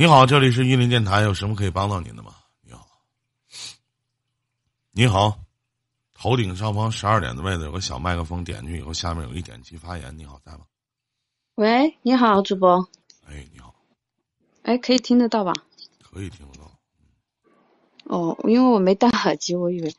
你好，这里是玉林电台，有什么可以帮到您的吗？你好，你好，头顶上方十二点的位置有个小麦克风，点进去以后，下面有一点击发言。你好，在吗？喂，你好，主播。哎，你好，哎，可以听得到吧？可以听得到。哦，因为我没戴耳机，我以为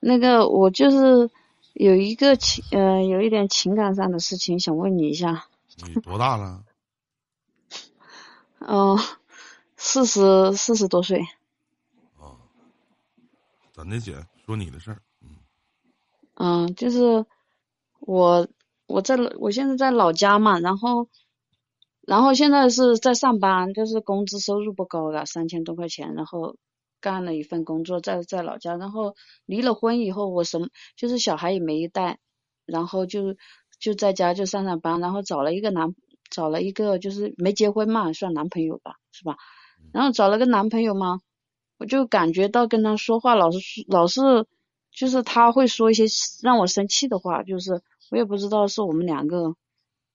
那个我就是有一个情呃有一点情感上的事情想问你一下。你多大了？哦，四十四十多岁。啊，咱的姐说你的事儿。嗯。嗯，就是我我在我现在在老家嘛，然后然后现在是在上班，就是工资收入不高了，三千多块钱，然后干了一份工作在在老家，然后离了婚以后，我什么就是小孩也没带，然后就就在家就上上班，然后找了一个男。找了一个就是没结婚嘛，算男朋友吧，是吧？然后找了个男朋友嘛，我就感觉到跟他说话老是老是，就是他会说一些让我生气的话，就是我也不知道是我们两个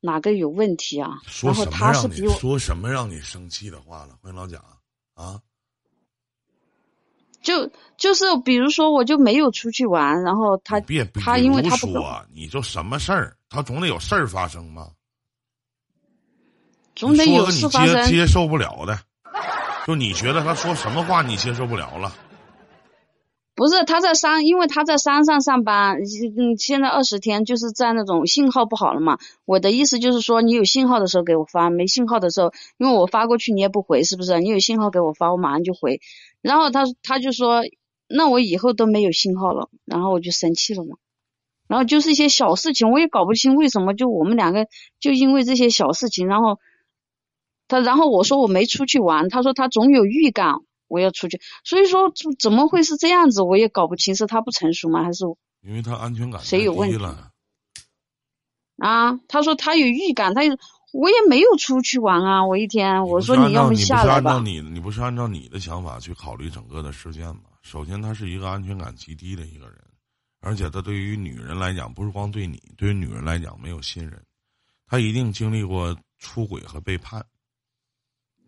哪个有问题啊。说什么让你说什么让你生气的话了？欢迎老贾啊！就就是比如说，我就没有出去玩，然后他别他因为他不说，你就什么事儿，他总得有事儿发生吗？总得有事发生。接接受不了的，就你觉得他说什么话你接受不了了？不是他在山，因为他在山上上班，嗯，现在二十天就是在那种信号不好了嘛。我的意思就是说，你有信号的时候给我发，没信号的时候，因为我发过去你也不回，是不是？你有信号给我发，我马上就回。然后他他就说，那我以后都没有信号了，然后我就生气了嘛。然后就是一些小事情，我也搞不清为什么，就我们两个就因为这些小事情，然后。他然后我说我没出去玩，他说他总有预感我要出去，所以说怎么会是这样子，我也搞不清是他不成熟吗，还是因为他安全感谁有问题了？啊，他说他有预感，他我也没有出去玩啊，我一天我说你要不下来吧？你你不是按照你的想法去考虑整个的事件吗？首先他是一个安全感极低的一个人，而且他对于女人来讲，不是光对你，对于女人来讲没有信任，他一定经历过出轨和背叛。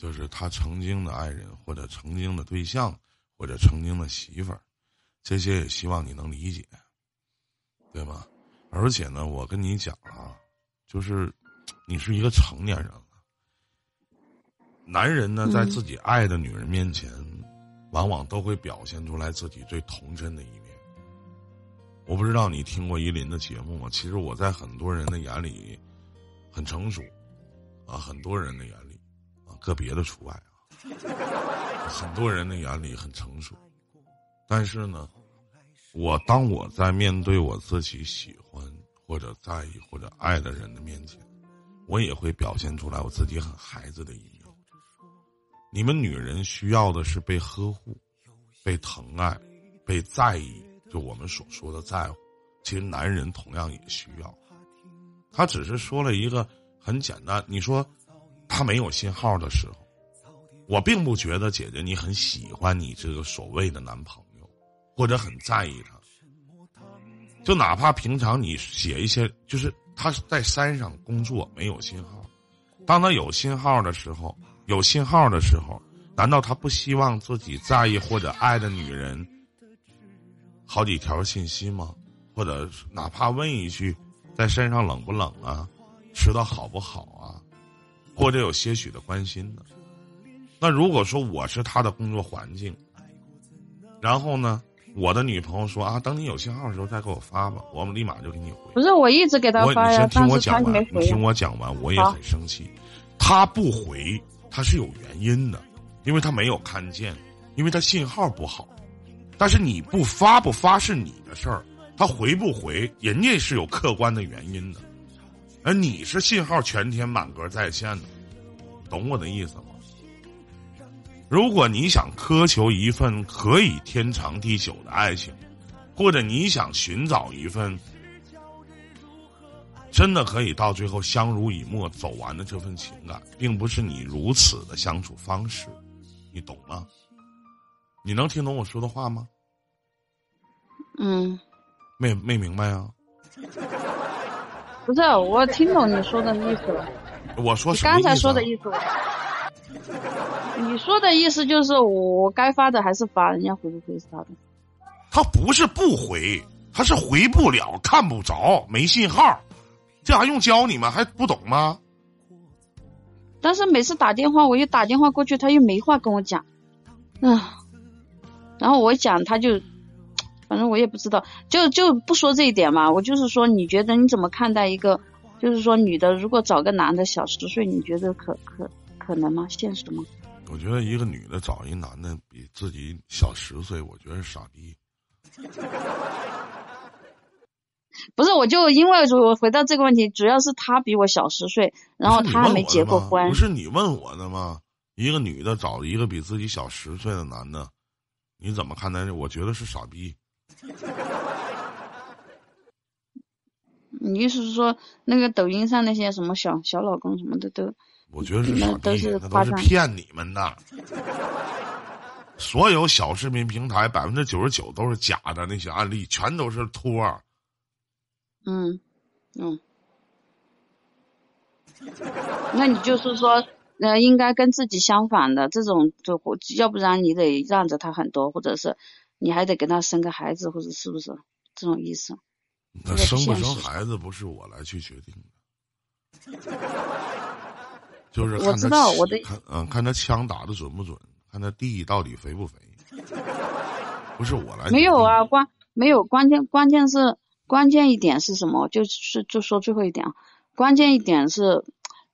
就是他曾经的爱人，或者曾经的对象，或者曾经的媳妇儿，这些也希望你能理解，对吧？而且呢，我跟你讲啊，就是你是一个成年人了。男人呢，在自己爱的女人面前，往往都会表现出来自己最童真的一面。我不知道你听过依林的节目吗？其实我在很多人的眼里很成熟，啊，很多人的眼里。个别的除外啊，很多人的眼里很成熟，但是呢，我当我在面对我自己喜欢或者在意或者爱的人的面前，我也会表现出来我自己很孩子的一面。你们女人需要的是被呵护、被疼爱、被在意，就我们所说的在乎。其实男人同样也需要，他只是说了一个很简单，你说。他没有信号的时候，我并不觉得姐姐你很喜欢你这个所谓的男朋友，或者很在意他。就哪怕平常你写一些，就是他在山上工作没有信号，当他有信号的时候，有信号的时候，难道他不希望自己在意或者爱的女人好几条信息吗？或者哪怕问一句，在山上冷不冷啊？吃的好不好啊？或者有些许的关心呢？那如果说我是他的工作环境，然后呢，我的女朋友说啊，等你有信号的时候再给我发吧，我们立马就给你回。不是我一直给他发呀，听我讲完，你听我讲完，我也很生气。他不回，他是有原因的，因为他没有看见，因为他信号不好。但是你不发不发是你的事儿，他回不回，人家是有客观的原因的。而你是信号全天满格在线的，懂我的意思吗？如果你想苛求一份可以天长地久的爱情，或者你想寻找一份真的可以到最后相濡以沫走完的这份情感，并不是你如此的相处方式，你懂吗？你能听懂我说的话吗？嗯，没没明白啊。不是，我听懂你说的意思了。我说刚才说的意思，你你说的意思就是我该发的还是发，人家回不回是他的。他不是不回，他是回不了，看不着，没信号。这还用教你吗？还不懂吗？但是每次打电话，我又打电话过去，他又没话跟我讲，啊，然后我讲他就，反正我也不知道，就就不说这一点嘛。我就是说，你觉得你怎么看待一个，就是说女的如果找个男的小十岁，你觉得可可可能吗？现实吗？我觉得一个女的找一男的比自己小十岁，我觉得是傻逼。不是，我就因为我回到这个问题，主要是他比我小十岁，然后他还没结过婚。不是你问我的吗？一个女的找一个比自己小十岁的男的，你怎么看待？我觉得是傻逼。你意思是说，那个抖音上那些什么小小老公什么的都？我觉得是傻逼，都是都是骗你们的。所有小视频平台百分之九十九都是假的，那些案例全都是托。嗯，嗯，那你就是说，呃，应该跟自己相反的这种，就要不然你得让着他很多，或者是你还得给他生个孩子，或者是不是这种意思？那生不生孩子不是我来去决定的，就是我知道我的看，嗯，看他枪打的准不准，看他地到底肥不肥，不是我来。没有啊，关没有关键，关键是。关键一点是什么？就是就说最后一点啊，关键一点是，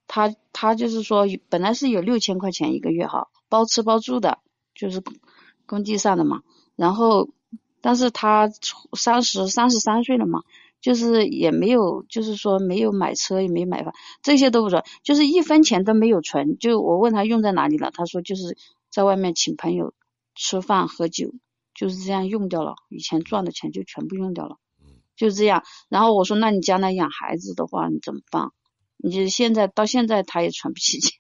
他他就是说本来是有六千块钱一个月哈，包吃包住的，就是工地上的嘛。然后，但是他三十三十三岁了嘛，就是也没有，就是说没有买车，也没买房，这些都不说，就是一分钱都没有存。就我问他用在哪里了，他说就是在外面请朋友吃饭喝酒，就是这样用掉了，以前赚的钱就全部用掉了。就这样，然后我说，那你将来养孩子的话，你怎么办？你就现在到现在他也存不起钱，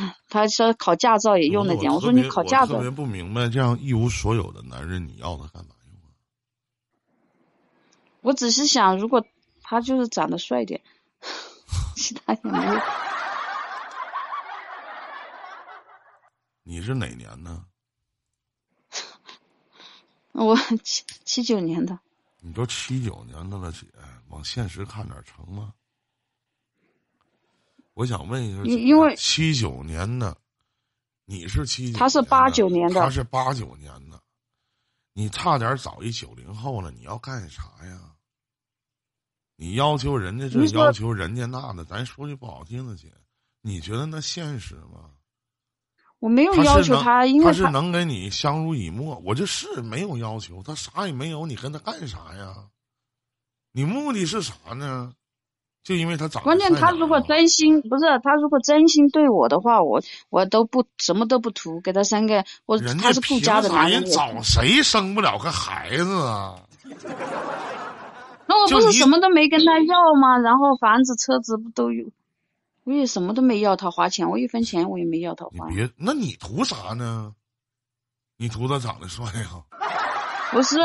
他说考驾照也用了点。我说你考驾照。我特别不明白，这样一无所有的男人，你要他干嘛用啊？我只是想，如果他就是长得帅点，其他也没有。你是哪年呢？我七七九年的。你都七九年的了，姐，往现实看点成吗？我想问一下，因为七九年的，你是七九，他是八九年的，他是八九年的，你差点找一九零后了，你要干啥呀？你要求人家这，要求人家那的，咱说句不好听的，姐，你觉得那现实吗？我没有要求他，因为他是能跟你相濡以沫。我就是没有要求，他啥也没有，你跟他干啥呀？你目的是啥呢？就因为他长。关键他如果真心不是他如果真心对我的话，我我都不什么都不图，给他生个我他是顾家的男人。找谁生不了个孩子啊？那我不是什么都没跟他要吗？然后房子车子不都有？我也什么都没要他花钱，我一分钱我也没要他花。你别，那你图啥呢？你图他长得帅呀？不是，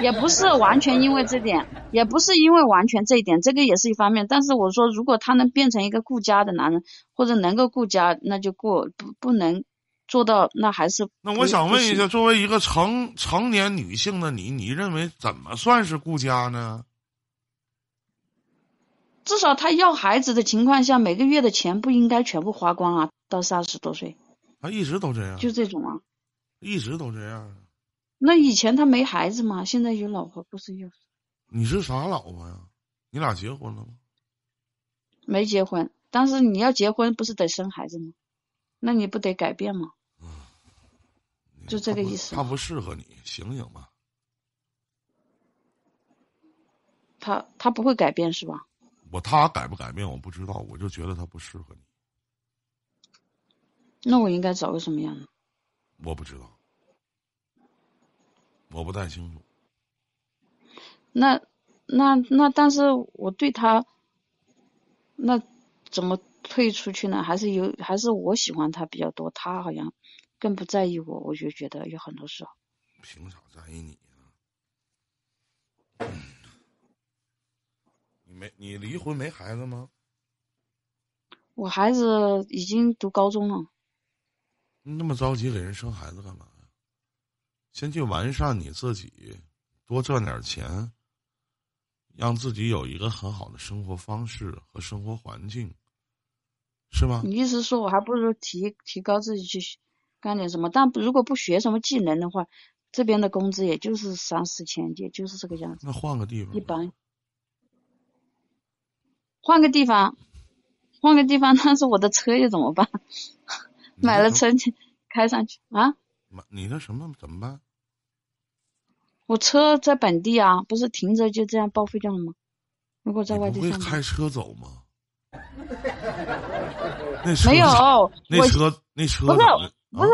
也不是完全因为这点，也不是因为完全这一点，这个也是一方面。但是我说，如果他能变成一个顾家的男人，或者能够顾家，那就过；不不能做到，那还是。那我想问一下，作为一个成成年女性的你，你认为怎么算是顾家呢？至少他要孩子的情况下，每个月的钱不应该全部花光啊！到三十多岁，他一直都这样，就这种啊，一直都这样。那以前他没孩子嘛？现在有老婆不是有？你是啥老婆呀？你俩结婚了吗？没结婚，但是你要结婚不是得生孩子吗？那你不得改变吗？嗯，就这个意思。他不适合你，醒醒吧。他他不会改变是吧？我他改不改变我不知道，我就觉得他不适合你。那我应该找个什么样的？我不知道，我不太清楚。那那那，但是我对他，那怎么退出去呢？还是有，还是我喜欢他比较多，他好像更不在意我，我就觉得有很多时候。凭啥在意你？没，你离婚没孩子吗？我孩子已经读高中了。你那么着急给人生孩子干嘛呀？先去完善你自己，多赚点钱，让自己有一个很好的生活方式和生活环境，是吗？你意思说我还不如提提高自己去干点什么？但如果不学什么技能的话，这边的工资也就是三四千，也就是这个样子。那换个地方，一般。换个地方，换个地方，但是我的车又怎么办？买了车开上去啊？买你那什么怎么办？我车在本地啊，不是停着就这样报废掉了吗？如果在外地上会开车走吗？那没有，那车那车不是不是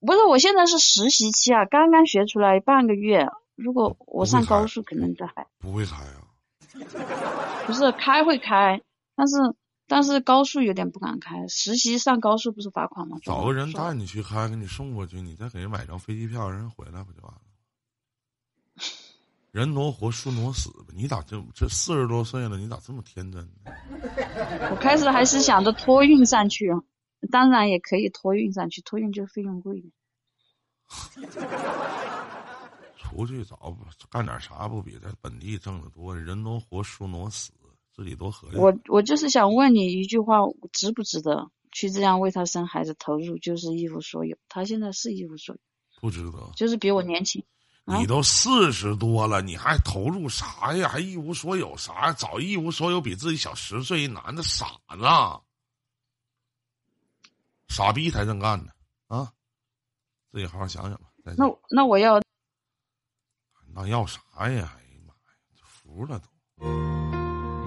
不是，我现在是实习期啊，刚刚学出来半个月。如果我上高速，可能在还不会开啊。不是开会开，但是但是高速有点不敢开。实习上高速不是罚款吗？找个人带你去开，给你送过去，你再给人买张飞机票，让人回来不就完了？人挪活，树挪死吧？你咋这这四十多岁了，你咋这么天真呢？我开始还是想着托运上去，当然也可以托运上去，托运就费用贵。出去找干点啥不比在本地挣的多？人挪活，树挪死，自己多合计。我我就是想问你一句话，值不值得去这样为他生孩子投入？就是一无所有，他现在是一无所有，不值得。就是比我年轻。你都四十多了，你还投入啥呀？还一无所有啥？找一无所有比自己小十岁一男的傻呢？傻逼才这么干呢啊！自己好好想想吧。那那我要。那要啥呀？哎呀妈呀，服了都。